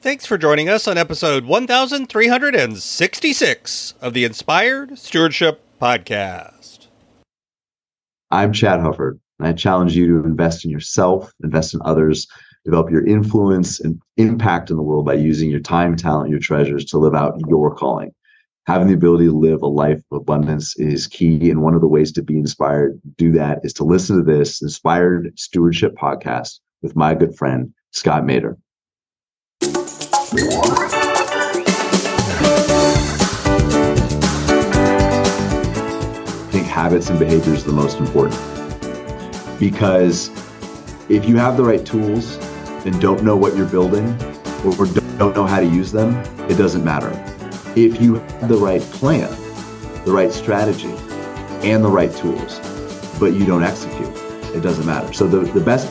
Thanks for joining us on episode 1366 of the Inspired Stewardship Podcast. I'm Chad Hufford, and I challenge you to invest in yourself, invest in others, develop your influence and impact in the world by using your time, talent, your treasures to live out your calling. Having the ability to live a life of abundance is key. And one of the ways to be inspired, do that, is to listen to this Inspired Stewardship Podcast with my good friend, Scott Maderer. I think habits and behaviors are the most important because if you have the right tools and don't know what you're building or don't know how to use them, it doesn't matter. If you have the right plan, the right strategy, and the right tools, but you don't execute, it doesn't matter. So the, the best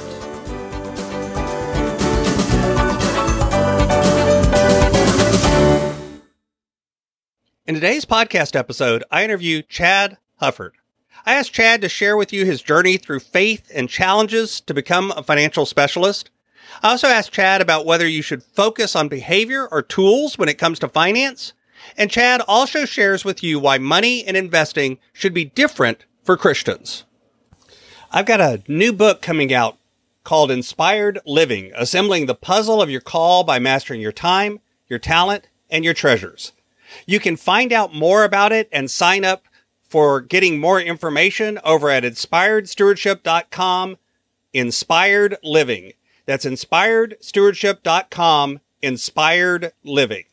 Today's podcast episode, I interview Chad Hufford. I asked Chad to share with you his journey through faith and challenges to become a financial specialist. I also asked Chad about whether you should focus on behavior or tools when it comes to finance. And Chad also shares with you why money and investing should be different for Christians. I've got a new book coming out called Inspired Living, assembling the puzzle of your call by mastering your time, your talent, and your treasures. You can find out more about it and sign up for getting more information over at inspiredstewardship.com. Inspired Living. That's inspiredstewardship.com. Inspired Living.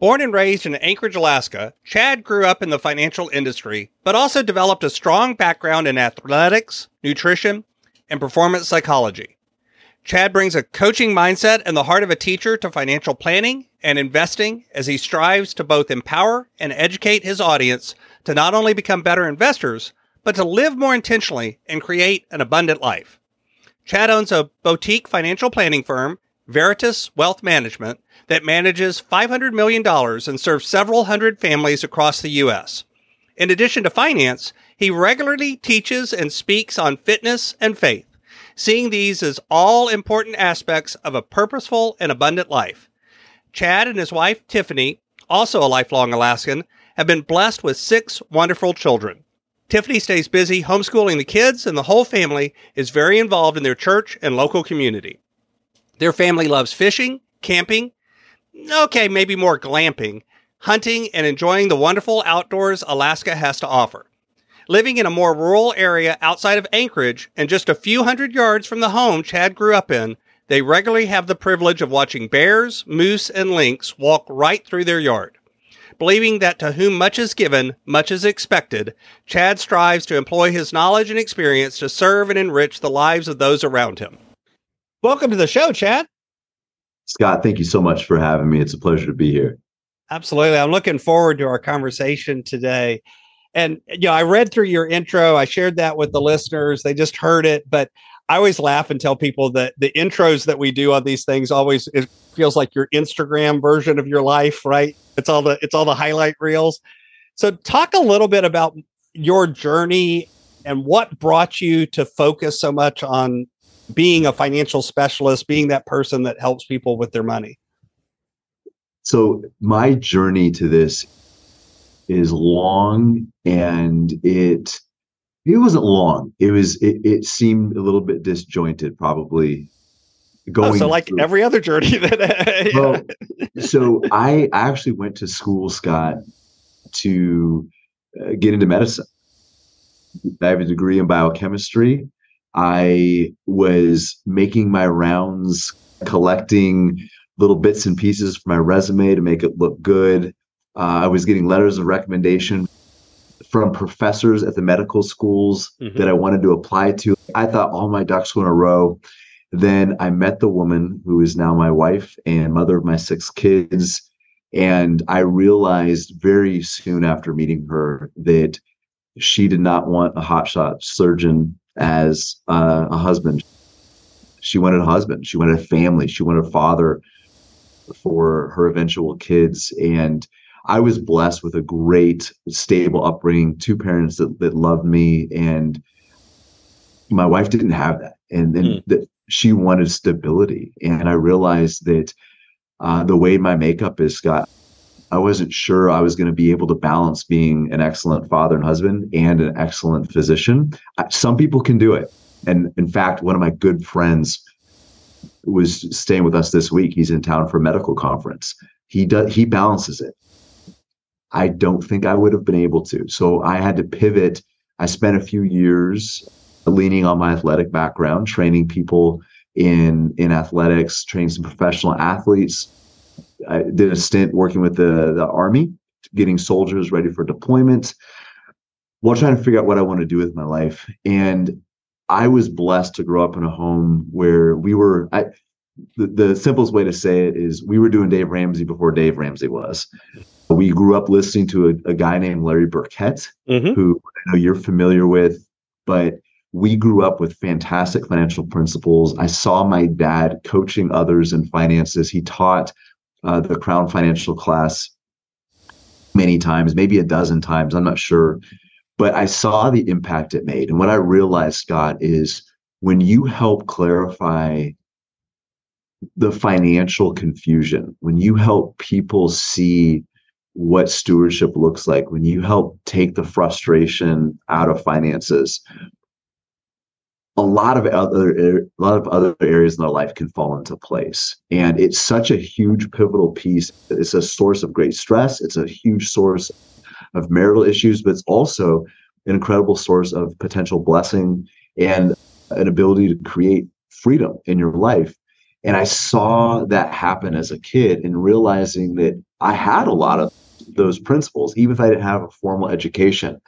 Born and raised in Anchorage, Alaska, Chad grew up in the financial industry, but also developed a strong background in athletics, nutrition, and performance psychology. Chad brings a coaching mindset and the heart of a teacher to financial planning and investing as he strives to both empower and educate his audience to not only become better investors, but to live more intentionally and create an abundant life. Chad owns a boutique financial planning firm, Veritas Wealth Management, that manages $500 million and serves several hundred families across the U.S. In addition to finance, he regularly teaches and speaks on fitness and faith, seeing these as all important aspects of a purposeful and abundant life. Chad and his wife, Tiffany, also a lifelong Alaskan, have been blessed with six wonderful children. Tiffany stays busy homeschooling the kids, and the whole family is very involved in their church and local community. Their family loves fishing, camping, okay, maybe more glamping, hunting, and enjoying the wonderful outdoors Alaska has to offer. Living in a more rural area outside of Anchorage and just a few hundred yards from the home Chad grew up in, they regularly have the privilege of watching bears, moose, and lynx walk right through their yard. Believing that to whom much is given, much is expected, Chad strives to employ his knowledge and experience to serve and enrich the lives of those around him. Welcome to the show, Chad. Scott, thank you so much for having me. It's a pleasure to be here. Absolutely. I'm looking forward to our conversation today. And eh, you know, I read through your intro. I shared that with the listeners. They just heard it, but I always laugh and tell people that the intros that we do on these things always it feels like your Instagram version of your life, right? It's all the it's all the highlight reels. So talk a little bit about your journey and what brought you to focus so much on being a financial specialist, being that person that helps people with their money. So my journey to this is long and it it wasn't long. It was it, it seemed a little bit disjointed, probably. Going oh, so like through. every other journey that. yeah. well, so I I actually went to school, Scott, to uh, get into medicine. I have a degree in biochemistry. I was making my rounds, collecting little bits and pieces for my resume to make it look good. Uh, I was getting letters of recommendation from professors at the medical schools mm-hmm. that I wanted to apply to. I thought all my ducks were in a row. Then I met the woman who is now my wife and mother of my six kids. And I realized very soon after meeting her that she did not want a hotshot surgeon as uh, a husband. She wanted a husband. She wanted a family. She wanted a father for her eventual kids. And I was blessed with a great, stable upbringing, two parents that, that loved me. And my wife didn't have that. And then mm. that she wanted stability. And I realized that uh, the way my makeup is, Scott, I wasn't sure I was going to be able to balance being an excellent father and husband and an excellent physician. Some people can do it. And in fact, one of my good friends was staying with us this week. He's in town for a medical conference. He does he balances it. I don't think I would have been able to. So I had to pivot. I spent a few years leaning on my athletic background, training people in in athletics, training some professional athletes. I did a stint working with the, the army, getting soldiers ready for deployment while trying to figure out what I want to do with my life. And I was blessed to grow up in a home where we were. I, the, the simplest way to say it is we were doing Dave Ramsey before Dave Ramsey was. We grew up listening to a, a guy named Larry Burkett, mm-hmm. who I know you're familiar with, but we grew up with fantastic financial principles. I saw my dad coaching others in finances. He taught uh, the Crown Financial class many times, maybe a dozen times. I'm not sure but I saw the impact it made. And what I realized, Scott, is when you help clarify the financial confusion, when you help people see what stewardship looks like, when you help take the frustration out of finances, a lot of other a lot of other areas in their life can fall into place. And it's such a huge pivotal piece. It's a source of great stress. It's a huge source of marital issues, but it's also an incredible source of potential blessing and an ability to create freedom in your life. And I saw that happen as a kid and realizing that I had a lot of those principles, even if I didn't have a formal education.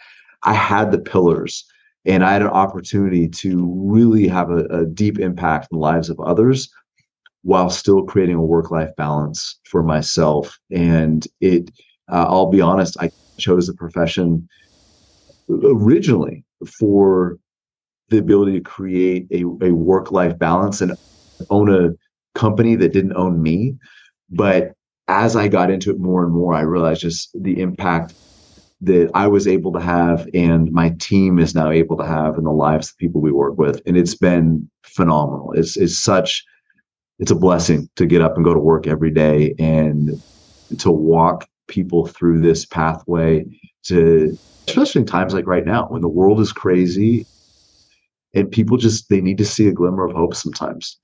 I had the pillars and I had an opportunity to really have a, a deep impact in the lives of others while still creating a work life balance for myself. And it, uh, I'll be honest, I chose the profession originally for the ability to create a, a work life balance and own a company that didn't own me. But as I got into it more and more, I realized just the impact that I was able to have and my team is now able to have in the lives of the people we work with. And it's been phenomenal. It's, it's such, it's a blessing to get up and go to work every day and to walk people through this pathway to especially in times like right now when the world is crazy and people just they need to see a glimmer of hope sometimes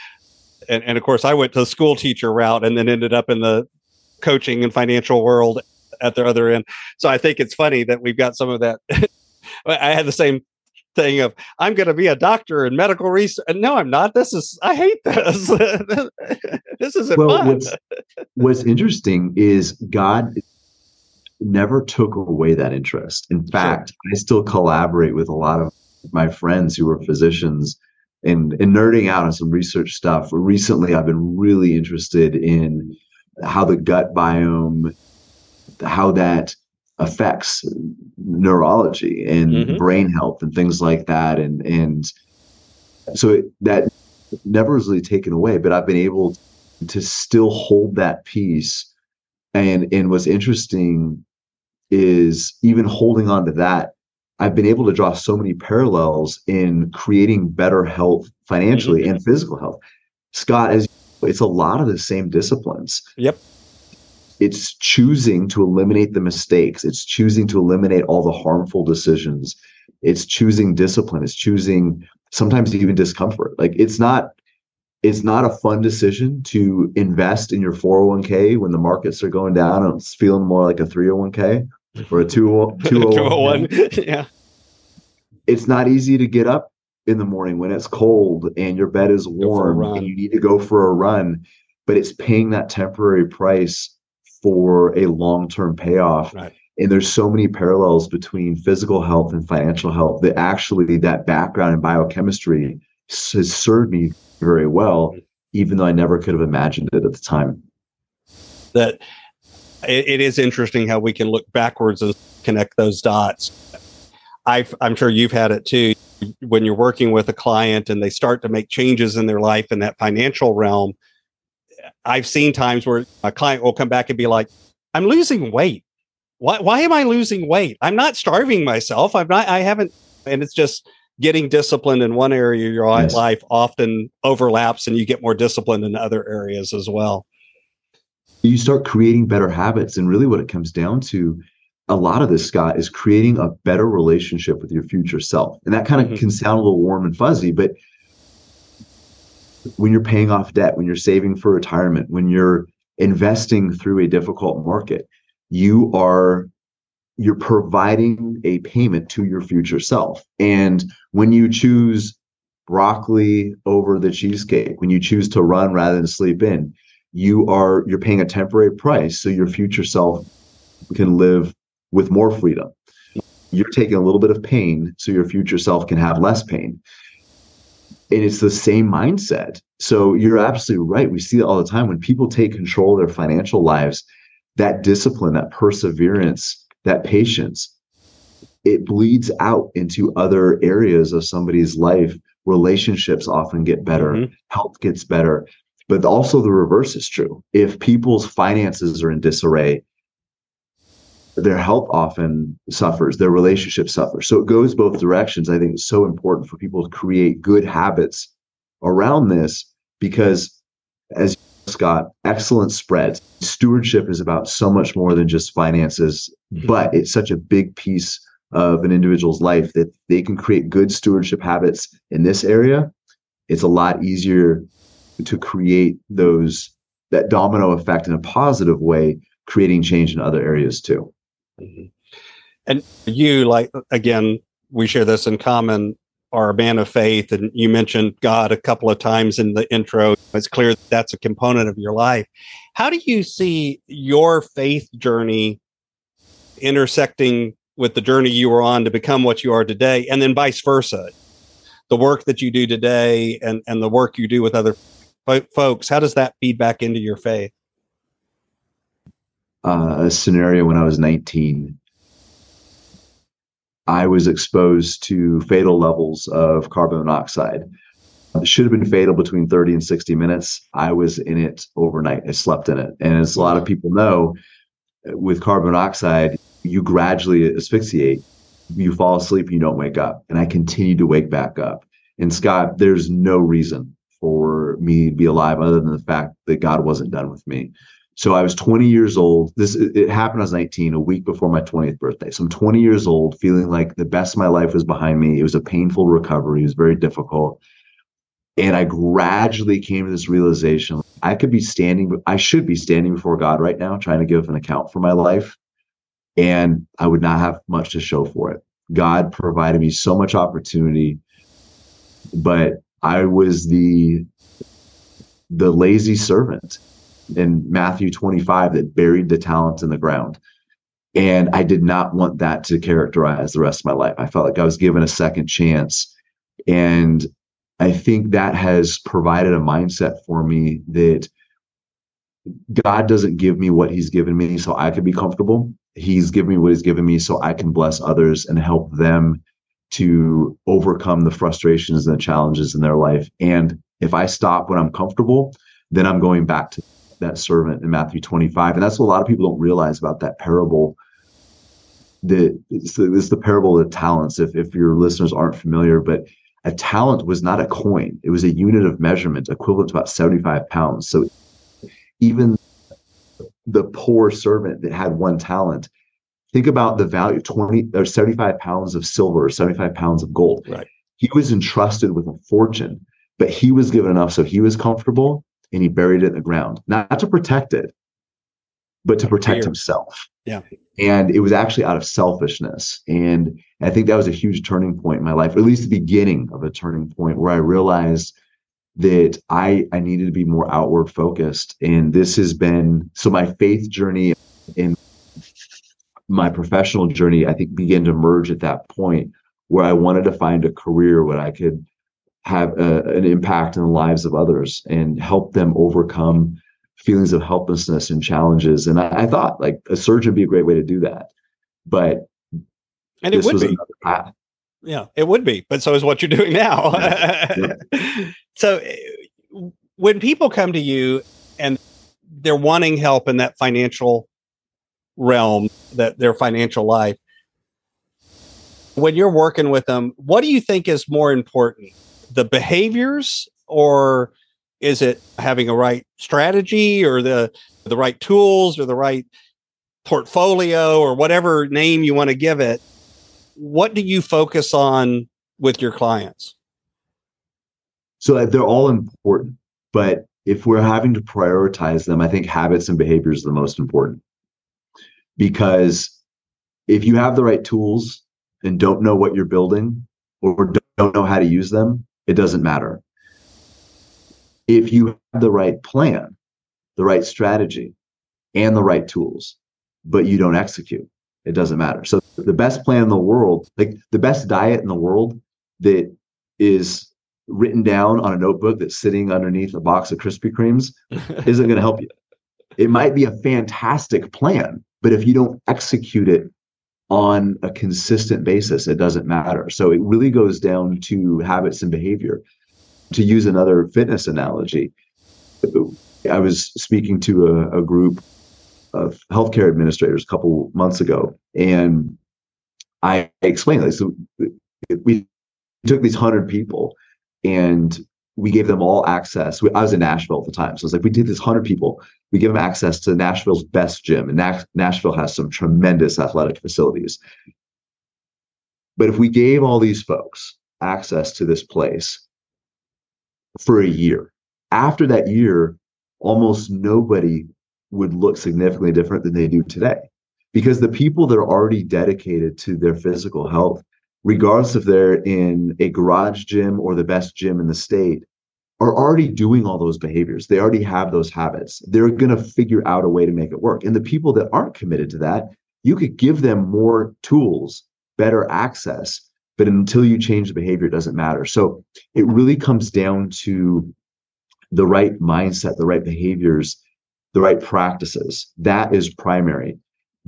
and, and of course i went to the school teacher route and then ended up in the coaching and financial world at the other end so i think it's funny that we've got some of that i had the same thing of i'm going to be a doctor in medical research no i'm not this is i hate this this isn't well, fun. What's, what's interesting is god never took away that interest. In fact, sure. I still collaborate with a lot of my friends who are physicians and, and nerding out on some research stuff. Recently, I've been really interested in how the gut biome, how that affects neurology and mm-hmm. brain health and things like that. And and so it, that never was really taken away, but I've been able to still hold that piece. And and what's interesting is even holding on to that I've been able to draw so many parallels in creating better health financially mm-hmm. and physical health. Scott, as it's a lot of the same disciplines. Yep. It's choosing to eliminate the mistakes. It's choosing to eliminate all the harmful decisions. It's choosing discipline. It's choosing sometimes even discomfort. Like it's not it's not a fun decision to invest in your 401k when the markets are going down and it's feeling more like a 301k or a 201. yeah. It's not easy to get up in the morning when it's cold and your bed is warm and you need to go for a run, but it's paying that temporary price for a long-term payoff. Right. And there's so many parallels between physical health and financial health that actually that background in biochemistry has served me very well, even though I never could have imagined it at the time. That it, it is interesting how we can look backwards and connect those dots. i am sure you've had it too. When you're working with a client and they start to make changes in their life in that financial realm, I've seen times where a client will come back and be like, I'm losing weight. Why, why am I losing weight? I'm not starving myself. I'm not, I haven't, and it's just getting disciplined in one area of your yes. life often overlaps and you get more disciplined in other areas as well. You start creating better habits. And really, what it comes down to, a lot of this, Scott, is creating a better relationship with your future self. And that kind of mm-hmm. can sound a little warm and fuzzy, but when you're paying off debt, when you're saving for retirement, when you're investing through a difficult market, you are you're providing a payment to your future self. And when you choose broccoli over the cheesecake, when you choose to run rather than sleep in, you are you're paying a temporary price so your future self can live with more freedom. You're taking a little bit of pain so your future self can have less pain. And it's the same mindset. So you're absolutely right. We see it all the time when people take control of their financial lives, that discipline, that perseverance, that patience, it bleeds out into other areas of somebody's life. Relationships often get better, mm-hmm. health gets better. But also the reverse is true. If people's finances are in disarray, their health often suffers, their relationship suffers. So it goes both directions. I think it's so important for people to create good habits around this because, as Scott, excellent spreads. Stewardship is about so much more than just finances, mm-hmm. but it's such a big piece of an individual's life that they can create good stewardship habits in this area. It's a lot easier to create those that domino effect in a positive way, creating change in other areas too. Mm-hmm. And you, like, again, we share this in common, are a man of faith. And you mentioned God a couple of times in the intro. It's clear that that's a component of your life. How do you see your faith journey intersecting with the journey you were on to become what you are today? And then vice versa. The work that you do today and, and the work you do with other folks, how does that feed back into your faith? uh, a scenario when I was 19. I was exposed to fatal levels of carbon monoxide. It should have been fatal between 30 and 60 minutes. I was in it overnight. I slept in it. And as a lot of people know, with carbon monoxide, you gradually asphyxiate. You fall asleep, you don't wake up. And I continued to wake back up. And Scott, there's no reason for me to be alive other than the fact that God wasn't done with me. So I was 20 years old. This it happened. I was 19, a week before my 20th birthday. So I'm 20 years old, feeling like the best of my life was behind me. It was a painful recovery. It was very difficult, and I gradually came to this realization: I could be standing. I should be standing before God right now, trying to give an account for my life, and I would not have much to show for it. God provided me so much opportunity, but I was the the lazy servant in Matthew 25 that buried the talent in the ground. And I did not want that to characterize the rest of my life. I felt like I was given a second chance. And I think that has provided a mindset for me that God doesn't give me what He's given me so I can be comfortable. He's given me what He's given me so I can bless others and help them to overcome the frustrations and the challenges in their life. And if I stop when I'm comfortable, then I'm going back to that servant in Matthew 25. And that's what a lot of people don't realize about that parable. The, it's, the, it's the parable of the talents, if, if your listeners aren't familiar, but a talent was not a coin. It was a unit of measurement equivalent to about 75 pounds. So even the poor servant that had one talent, think about the value 20 or 75 pounds of silver or 75 pounds of gold. Right. He was entrusted with a fortune, but he was given enough so he was comfortable and he buried it in the ground, not to protect it, but to protect himself. Yeah. And it was actually out of selfishness. And I think that was a huge turning point in my life, or at least the beginning of a turning point where I realized that I I needed to be more outward focused. And this has been so my faith journey and my professional journey, I think began to merge at that point where I wanted to find a career where I could have a, an impact in the lives of others and help them overcome feelings of helplessness and challenges. And I, I thought like a surgeon would be a great way to do that. But and it would be. path. Yeah, it would be. But so is what you're doing now. Yeah. Yeah. so eh, when people come to you and they're wanting help in that financial realm, that their financial life, when you're working with them, what do you think is more important? The behaviors or is it having a right strategy or the the right tools or the right portfolio or whatever name you want to give it? What do you focus on with your clients? So they're all important, but if we're having to prioritize them, I think habits and behaviors are the most important. Because if you have the right tools and don't know what you're building or don't know how to use them, it doesn't matter. If you have the right plan, the right strategy, and the right tools, but you don't execute, it doesn't matter. So the best plan in the world, like the best diet in the world that is written down on a notebook that's sitting underneath a box of Krispy Kremes isn't going to help you. It might be a fantastic plan, but if you don't execute it on a consistent basis, it doesn't matter. So it really goes down to habits and behavior. To use another fitness analogy, I was speaking to a, a group of healthcare administrators a couple months ago, and I explained this. So we took these hundred people, and we gave them all access. I was in Nashville at the time, so it's like we did this hundred people. We give them access to Nashville's best gym, and Nashville has some tremendous athletic facilities. But if we gave all these folks access to this place for a year, after that year, almost nobody would look significantly different than they do today, because the people that are already dedicated to their physical health regardless if they're in a garage gym or the best gym in the state, are already doing all those behaviors. They already have those habits. They're going to figure out a way to make it work. And the people that aren't committed to that, you could give them more tools, better access, but until you change the behavior, it doesn't matter. So it really comes down to the right mindset, the right behaviors, the right practices. That is primary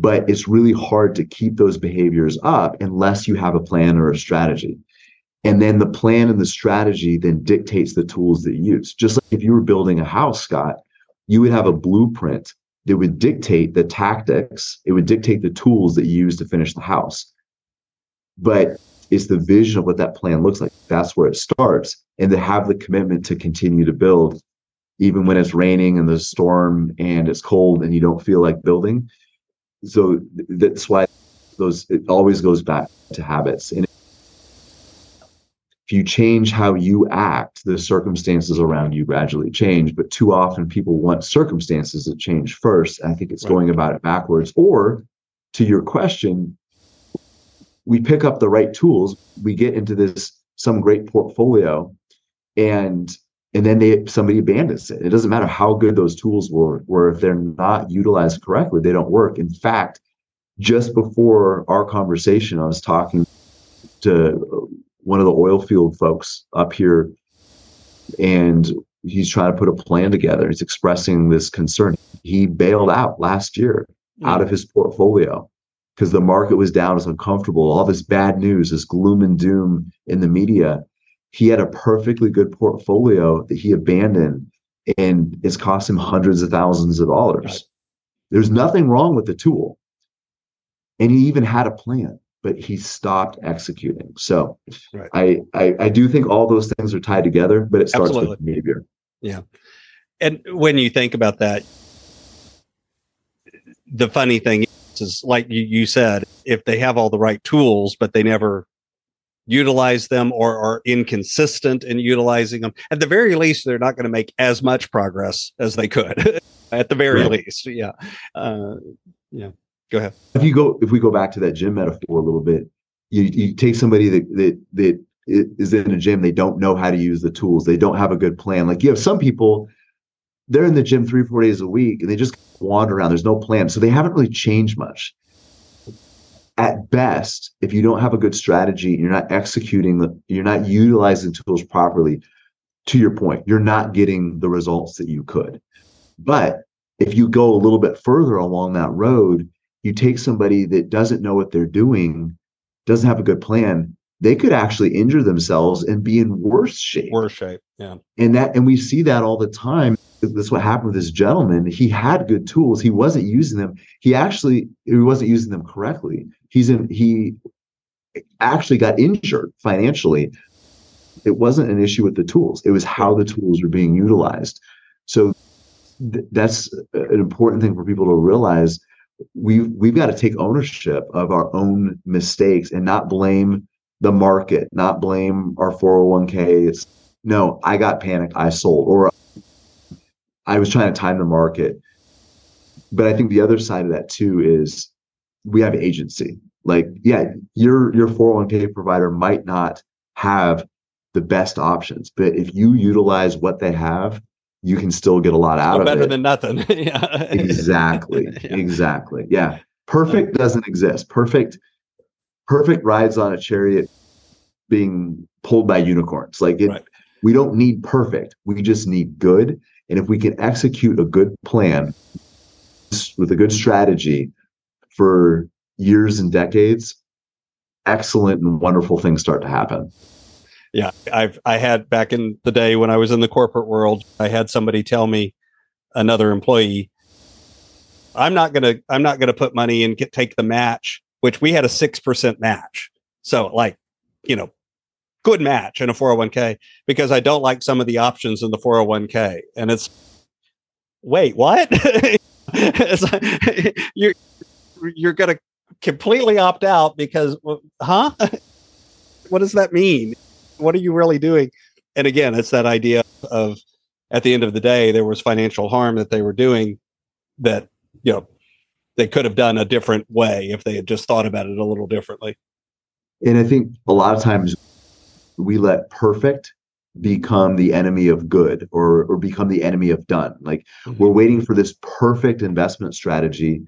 but it's really hard to keep those behaviors up unless you have a plan or a strategy and then the plan and the strategy then dictates the tools that you use. Just like if you were building a house scott you would have a blueprint that would dictate the tactics. It would dictate the tools that you use to finish the house. But it's the vision of what that plan looks like. That's where it starts. And to have the commitment to continue to build even when it's raining and the storm and it's cold and you don't feel like building. So that's why those it always goes back to habits. And if you change how you act the circumstances around you gradually change but too often people want circumstances to change first i think it's right. going about it backwards or to your question we pick up the right tools we get into this some great portfolio and and then they somebody abandons it. It doesn't matter how good those tools were, were if they're not utilized correctly, they don't work. In fact, just before our conversation, I was talking to one of the oil field folks up here, and he's trying to put a plan together. He's expressing this concern. He bailed out last year out of his portfolio because the market was down, it's uncomfortable. All this bad news, this gloom and doom in the media he had a perfectly good portfolio that he abandoned and it's cost him hundreds of thousands of dollars. There's nothing wrong with the tool. And he even had a plan, but he stopped executing. So right. I, I, I do think all those things are tied together, but it starts Absolutely. with behavior. Yeah. And when you think about that, the funny thing is, like you, you said, if they have all the right tools, but they never utilize them or are inconsistent in utilizing them. At the very least, they're not going to make as much progress as they could. At the very right. least, yeah, uh, yeah. Go ahead. If you go, if we go back to that gym metaphor a little bit, you you take somebody that that that is in a gym, they don't know how to use the tools, they don't have a good plan. Like you have some people, they're in the gym three four days a week and they just wander around. There's no plan, so they haven't really changed much at best, if you don't have a good strategy and you're not executing the, you're not utilizing tools properly, to your point, you're not getting the results that you could. But if you go a little bit further along that road, you take somebody that doesn't know what they're doing, doesn't have a good plan, they could actually injure themselves and be in worse shape. Worse shape. Yeah. And that and we see that all the time. That's what happened with this gentleman. He had good tools. He wasn't using them. He actually he wasn't using them correctly. He's in he actually got injured financially. It wasn't an issue with the tools. It was how the tools were being utilized. So th- that's an important thing for people to realize. We've we've got to take ownership of our own mistakes and not blame the market, not blame our 401ks. No, I got panicked. I sold, or I was trying to time the market. But I think the other side of that too is we have agency. Like, yeah, your your 401k provider might not have the best options, but if you utilize what they have, you can still get a lot out Still of better it. Better than nothing. yeah. exactly. Yeah. Exactly. Yeah. Perfect doesn't exist. Perfect perfect rides on a chariot being pulled by unicorns. Like it Right. we don't need perfect. We just need good. And if we can execute a good plan with a good strategy for years and decades, excellent and wonderful things start to happen. Yeah, I've I had back in the day when I was in the corporate world, I had somebody tell me, another employee, I'm not gonna I'm not gonna put money and get take the match, which we had a six percent match. So like, you know, good match in a 401k because I don't like some of the options in the 401k. And it's wait, what? it's like, you're you're gonna completely opt out because huh? what does that mean? What are you really doing? And again, it's that idea of at the end of the day, there was financial harm that they were doing that, you know, they could have done a different way if they had just thought about it a little differently. And I think a lot of times we let perfect become the enemy of good or or become the enemy of done. Like mm-hmm. we're waiting for this perfect investment strategy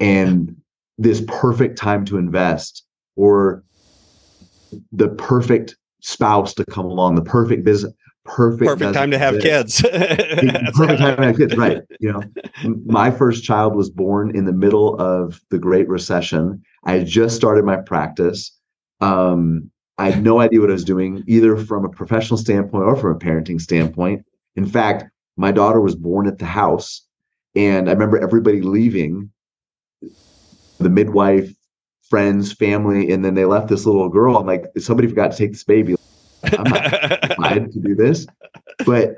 and this perfect time to invest or the perfect spouse to come along, the perfect business, perfect Perfect time to have kids. perfect time to have kids, right? You know, my first child was born in the middle of the Great Recession. I had just started my practice. Um, I had no idea what I was doing, either from a professional standpoint or from a parenting standpoint. In fact, my daughter was born at the house, and I remember everybody leaving the midwife, friends, family, and then they left this little girl. I'm like, somebody forgot to take this baby. I'm not to do this, but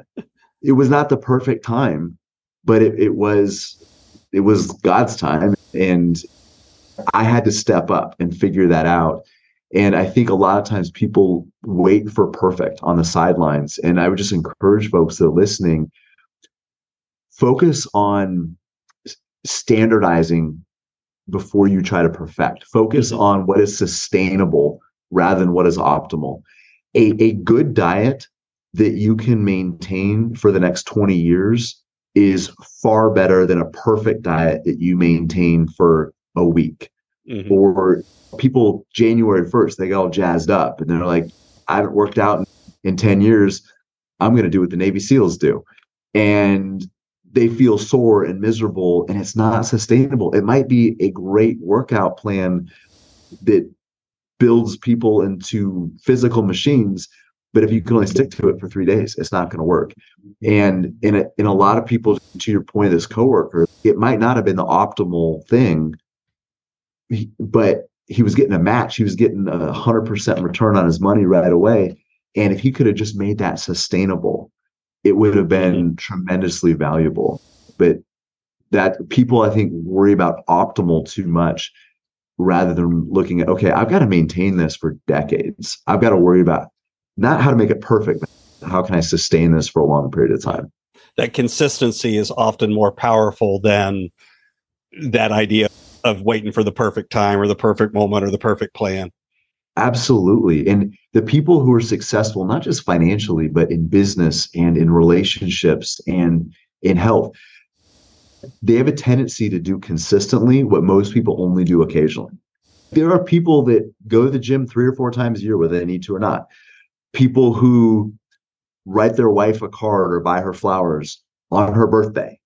it was not the perfect time. But it, it was it was God's time, and I had to step up and figure that out. And I think a lot of times people wait for perfect on the sidelines. And I would just encourage folks that are listening, focus on standardizing before you try to perfect. Focus Mhm. on what is sustainable rather than what is optimal. A, a good diet that you can maintain for the next 20 years is far better than a perfect diet that you maintain for a week Mhm. or people January 1st, they get all jazzed up and they're like, I haven't worked out in, in 10 years. I'm going to do what the Navy SEALs do. And they feel sore and miserable and it's not sustainable. It might be a great workout plan that builds people into physical machines, but if you can only stick to it for three days, it's not going to work. Mm-hmm. And in a, in a lot of people, to your point, this coworker, it might not have been the optimal thing, but he was getting a match. He was getting a hundred percent return on his money right away. And if he could have just made that sustainable, it would have been tremendously valuable. But that people, I think, worry about optimal too much rather than looking at, okay, I've got to maintain this for decades. I've got to worry about not how to make it perfect, how can I sustain this for a long period of time? that consistency is often more powerful than that idea of waiting for the perfect time or the perfect moment or the perfect plan. Absolutely. And the people who are successful, not just financially, but in business and in relationships and in health, they have a tendency to do consistently what most people only do occasionally. There are people that go to the gym three or four times a year, whether they need to or not. People who write their wife a card or buy her flowers on her birthday.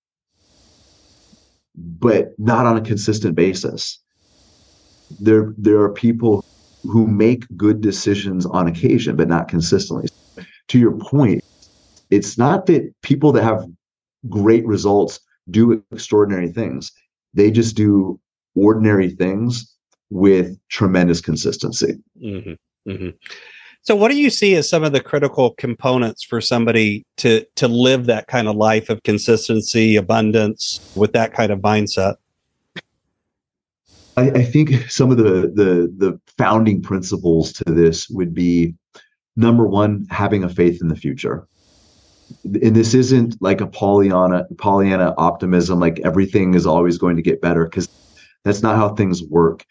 but not on a consistent basis. There, there are people who make good decisions on occasion, but not consistently. To your point, it's not that people that have great results do extraordinary things. They just do ordinary things with tremendous consistency. Mm-hmm. Mm-hmm. So, what do you see as some of the critical components for somebody to to live that kind of life of consistency, abundance, with that kind of mindset? I, I think some of the the the founding principles to this would be number one, having a faith in the future. And this isn't like a Pollyanna Pollyanna optimism, like everything is always going to get better, because that's not how things work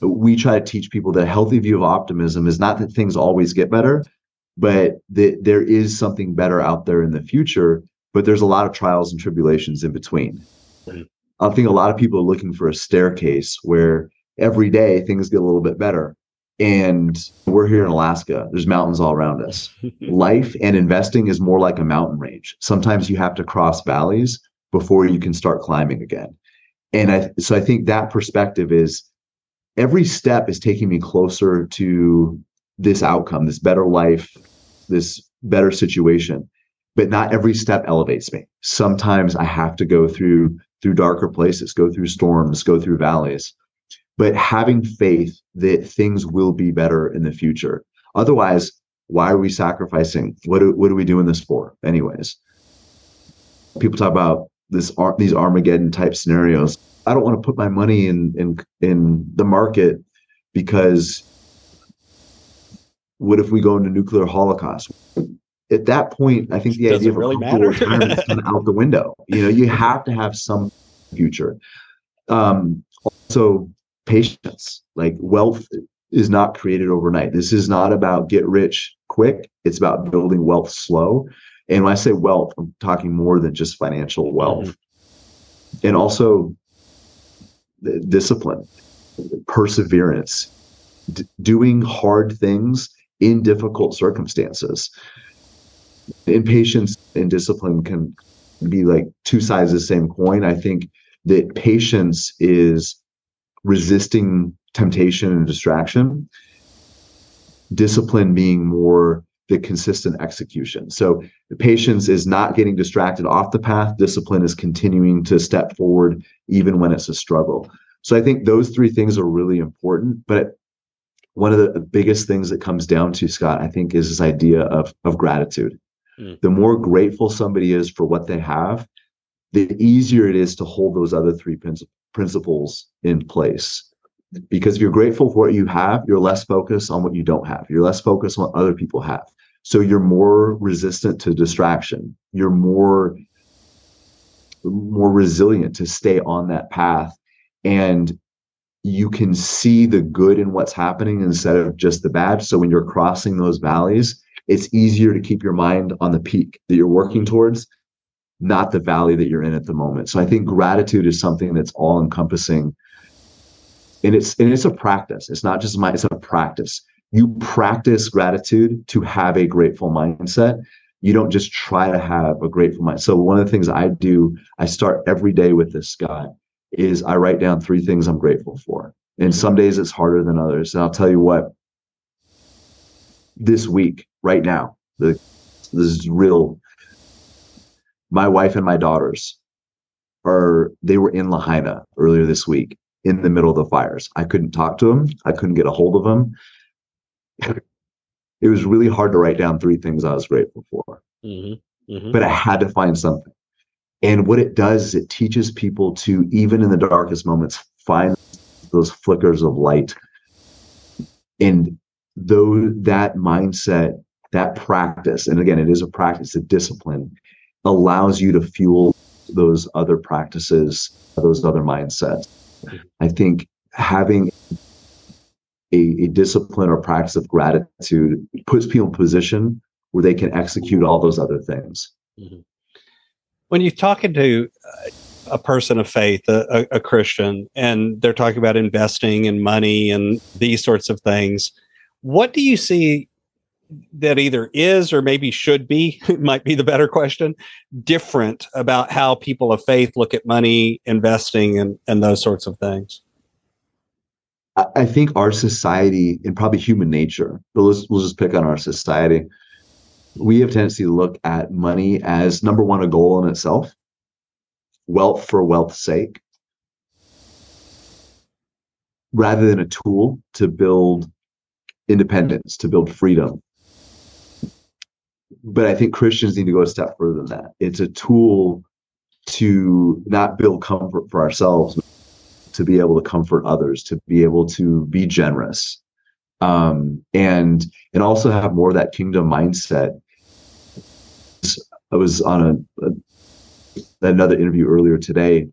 we try to teach people that healthy view of optimism is not that things always get better, but that there is something better out there in the future. But there's a lot of trials and tribulations in between. Mm-hmm. I think a lot of people are looking for a staircase where every day things get a little bit better. And we're here in Alaska. There's mountains all around us. Life and investing is more like a mountain range. Sometimes you have to cross valleys before you can start climbing again. And I, so I think that perspective is every step is taking me closer to this outcome, this better life, this better situation. But not every step elevates me. Sometimes I have to go through through darker places, go through storms, go through valleys. But having faith that things will be better in the future. Otherwise, why are we sacrificing? What do, what are we doing this for, anyways? People talk about this these Armageddon type scenarios. I don't want to put my money in in in the market because what if we go into nuclear holocaust? At that point, I think the Does idea of really matter? retirement is kind of out the window. You know, you have to have some future. Um, also, patience. Like wealth is not created overnight. This is not about get rich quick. It's about building wealth slow. And when I say wealth, I'm talking more than just financial wealth. Mm-hmm. And also discipline, perseverance, d- doing hard things in difficult circumstances. Impatience and discipline can be like two sides of the same coin. I think that patience is resisting temptation and distraction, discipline being more the consistent execution. So patience is not getting distracted off the path. Discipline is continuing to step forward even when it's a struggle. So I think those three things are really important. But one of the biggest things that comes down to Scott, I think, is this idea of of gratitude. Mm. The more grateful somebody is for what they have, the easier it is to hold those other three principles in place because if you're grateful for what you have, you're less focused on what you don't have. You're less focused on what other people have. So you're more resistant to distraction. You're more more resilient to stay on that path and you can see the good in what's happening instead of just the bad. So when you're crossing those valleys, it's easier to keep your mind on the peak that you're working towards, not the valley that you're in at the moment. So I think gratitude is something that's all encompassing. And it's and it's a practice. It's not just my it's a practice you practice gratitude to have a grateful mindset you don't just try to have a grateful mind so one of the things i do i start every day with this scott is i write down three things i'm grateful for and some days it's harder than others and i'll tell you what this week right now the, this is real my wife and my daughters are they were in lahaina earlier this week in the middle of the fires i couldn't talk to them i couldn't get a hold of them it was really hard to write down three things I was grateful for. Mm-hmm. Mm-hmm. But I had to find something. And what it does is it teaches people to, even in the darkest moments, find those flickers of light. And though that mindset, that practice, and again, it is a practice, a discipline, allows you to fuel those other practices, those other mindsets. I think having a, a discipline or practice of gratitude puts people in position where they can execute all those other things. Mm-hmm. When you're talking to uh, a person of faith, a, a, Christian, and they're talking about investing and money and these sorts of things, what do you see that either is or maybe should be might be the better question different about how people of faith look at money investing and and those sorts of things? I think our society and probably human nature but let's we'll just pick on our society. We have tendency to look at money as number one a goal in itself wealth for wealth's sake rather than a tool to build independence to build freedom but I think Christians need to go a step further than that. It's a tool to not build comfort for ourselves, to be able to comfort others, to be able to be generous, um, and and also have more of that kingdom mindset. I was on a, a another interview earlier today,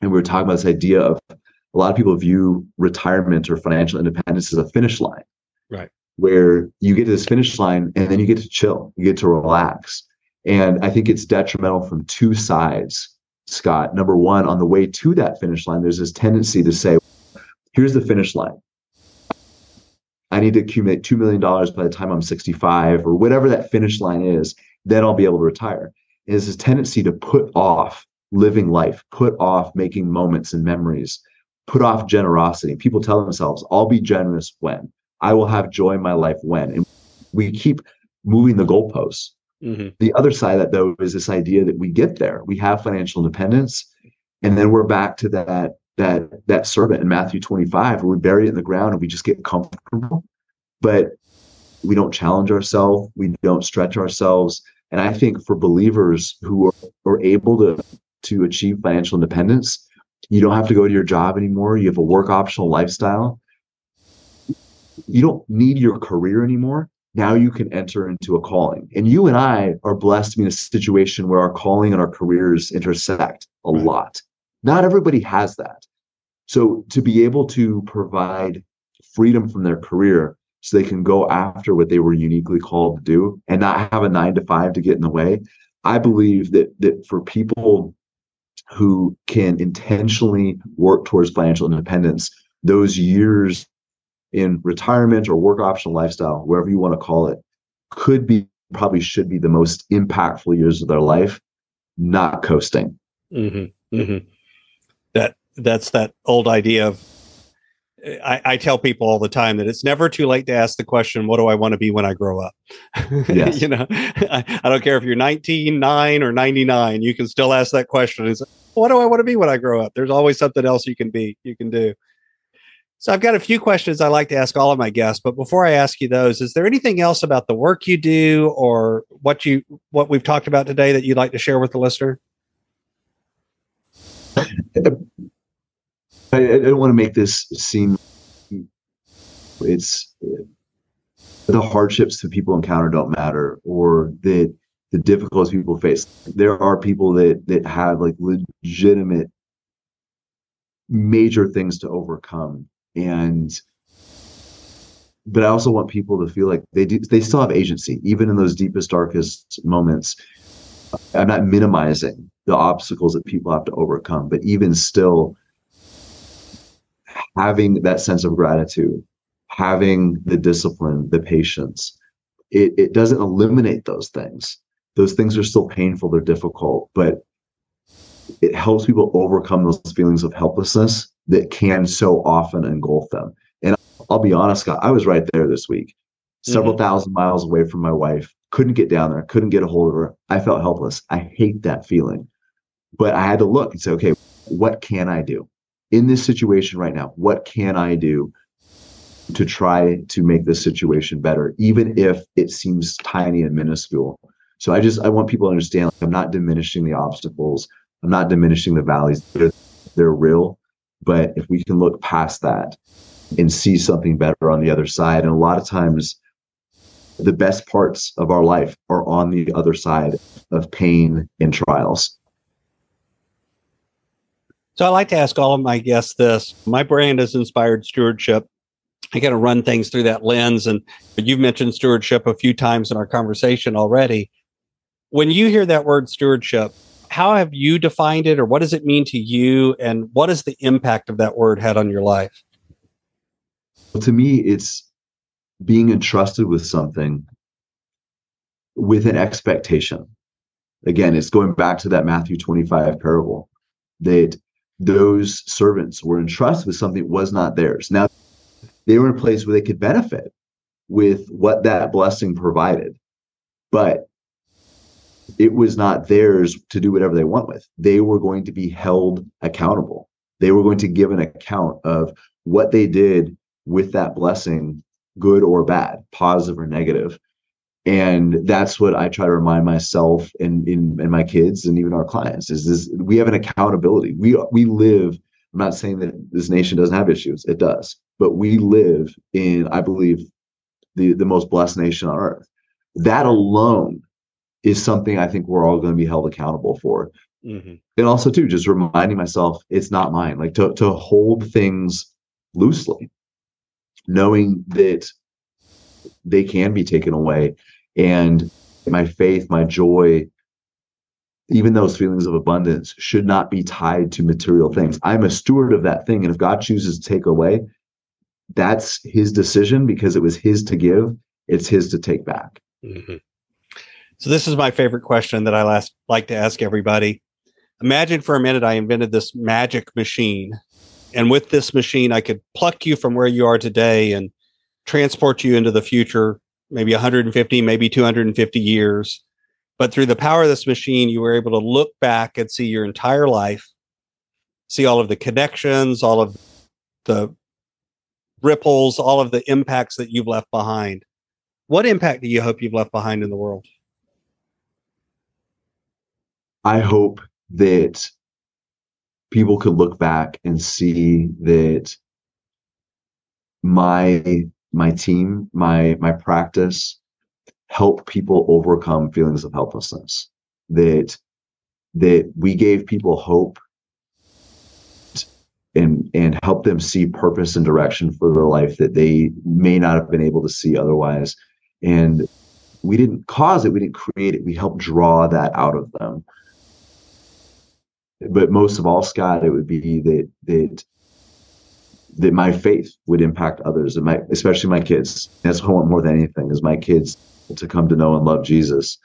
and we were talking about this idea of a lot of people view retirement or financial independence as a finish line. Right where you get to this finish line and then you get to chill, you get to relax. And I think it's detrimental from two sides, Scott. Number one, on the way to that finish line, there's this tendency to say, here's the finish line. I need to accumulate $2 million by the time I'm 65 or whatever that finish line is, then I'll be able to retire. And there's this tendency to put off living life, put off making moments and memories, put off generosity. People tell themselves, I'll be generous when? I will have joy in my life when. And we keep moving the goalposts. Mm-hmm. The other side of that, though, is this idea that we get there, we have financial independence, and then we're back to that that that servant in Matthew 25, where we bury it in the ground and we just get comfortable, but we don't challenge ourselves, we don't stretch ourselves. And I think for believers who are, are able to to achieve financial independence, you don't have to go to your job anymore. You have a work optional lifestyle you don't need your career anymore. Now you can enter into a calling. And you and I are blessed to be in a situation where our calling and our careers intersect a right. lot. Not everybody has that. So to be able to provide freedom from their career so they can go after what they were uniquely called to do and not have a nine to five to get in the way. I believe that that for people who can intentionally work towards financial independence, those years in retirement or work optional lifestyle, wherever you want to call it, could be probably should be the most impactful years of their life, not coasting. Mm-hmm, mm-hmm. That that's that old idea of. I, I, tell people all the time that it's never too late to ask the question, "What do I want to be when I grow up?" Yes. you know, I, I, don't care if you're 19, 9, or 99. You can still ask that question. It's, what do I want to be when I grow up? There's always something else you can be. You can do. So I've got a few questions I like to ask all of my guests, but before I ask you those, is there anything else about the work you do or what you what we've talked about today that you'd like to share with the listener? I, I don't want to make this seem it's the hardships that people encounter don't matter or that the difficulties people face. There are people that that have like legitimate major things to overcome and but I also want people to feel like they do they still have agency even in those deepest darkest moments. I'm not minimizing the obstacles that people have to overcome, but even still having that sense of gratitude, having the discipline, the patience, it, it doesn't eliminate those things. Those things are still painful, they're difficult, but it helps people overcome those feelings of helplessness that can so often engulf them. And I'll be honest, Scott, I was right there this week, several mm-hmm. thousand miles away from my wife, couldn't get down there, couldn't get a hold of her. I felt helpless. I hate that feeling. But I had to look and say, okay, what can I do in this situation right now? What can I do to try to make this situation better, even if it seems tiny and minuscule? So I just I want people to understand like, I'm not diminishing the obstacles. I'm not diminishing the valleys. They're, they're real. But if we can look past that and see something better on the other side, and a lot of times the best parts of our life are on the other side of pain and trials. So I like to ask all of my guests this. My brand is inspired stewardship. I got to run things through that lens. And you've mentioned stewardship a few times in our conversation already. When you hear that word stewardship, how have you defined it or what does it mean to you and what is the impact of that word had on your life well, to me it's being entrusted with something with an expectation. Again, it's going back to that Matthew 25 parable that those servants were entrusted with something that was not theirs. Now, they were in a place where they could benefit with what that blessing provided, but it was not theirs to do whatever they want with. They were going to be held accountable. They were going to give an account of what they did with that blessing, good or bad, positive or negative. and that's what i try to remind myself and in, and my kids and even our clients is this we have an accountability we we live i'm not saying that this nation doesn't have issues it does but we live in i believe the the most blessed nation on earth that alone is something i think we're all going to be held accountable for mm-hmm. and also too just reminding myself it's not mine like to to hold things loosely knowing that they can be taken away and my faith, my joy, even those feelings of abundance should not be tied to material things. I'm a steward of that thing. And if God chooses to take away, that's his decision because it was his to give, it's his to take back. Mm-hmm. So, this is my favorite question that I last like to ask everybody. Imagine for a minute I invented this magic machine. And with this machine, I could pluck you from where you are today and transport you into the future maybe 150, maybe 250 years. But through the power of this machine, you were able to look back and see your entire life, see all of the connections, all of the ripples, all of the impacts that you've left behind. What impact do you hope you've left behind in the world? I hope that people could look back and see that my my team, my my practice help people overcome feelings of helplessness. That that we gave people hope and and help them see purpose and direction for their life that they may not have been able to see otherwise. And we didn't cause it, we didn't create it. We helped draw that out of them. But most of all, Scott, it would be that that that my faith would impact others and my especially my kids. That's what i want more than anything is my kids to come to know and love jesus.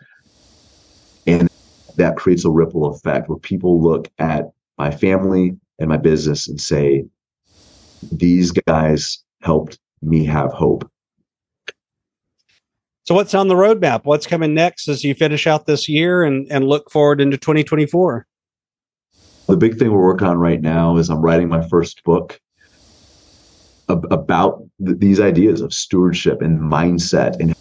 And that creates a ripple effect where people look at my family and my business and say these guys helped me have hope. So what's on the roadmap? What's coming next as you finish out this year and, and look forward into 2024 the big thing we're working on right now is i'm writing my first book about th- these ideas of stewardship and mindset and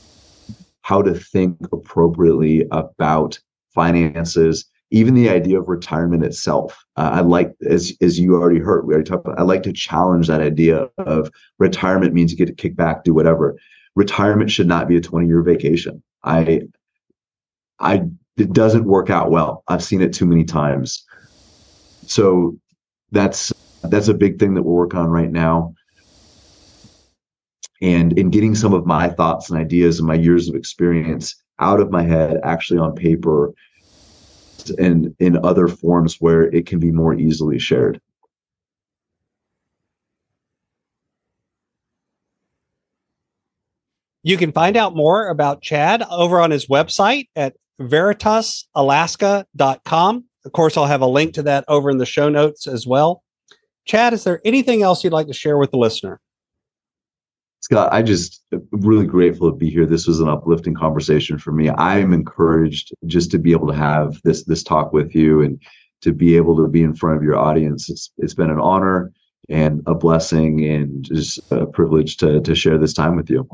how to think appropriately about finances even the idea of retirement itself. Uh, i like as as you already heard we already talked about i like to challenge that idea of retirement means you get to kick back do whatever. Retirement should not be a 20 year vacation. I i it doesn't work out well. I've seen it too many times so that's that's a big thing that we're working on right now and in getting some of my thoughts and ideas and my years of experience out of my head actually on paper and in other forms where it can be more easily shared You can find out more about Chad over on his website at veritasalaska.com. Of course, I'll have a link to that over in the show notes as well. Chad, is there anything else you'd like to share with the listener? Scott, I just uh, really grateful to be here. This was an uplifting conversation for me. I am encouraged just to be able to have this this talk with you and to be able to be in front of your audience. It's it's been an honor and a blessing and just a privilege to to share this time with you.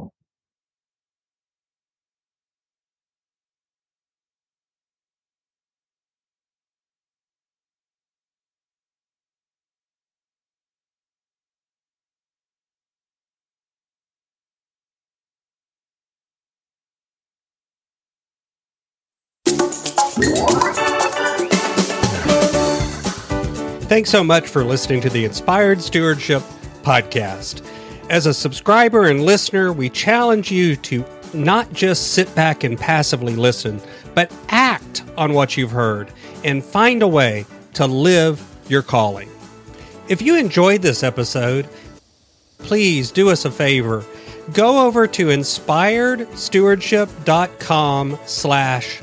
Thanks so much for listening to the Inspired Stewardship Podcast. As a subscriber and listener, we challenge you to not just sit back and passively listen, but act on what you've heard and find a way to live your calling. If you enjoyed this episode, please do us a favor go over to inspiredstewardship.com slash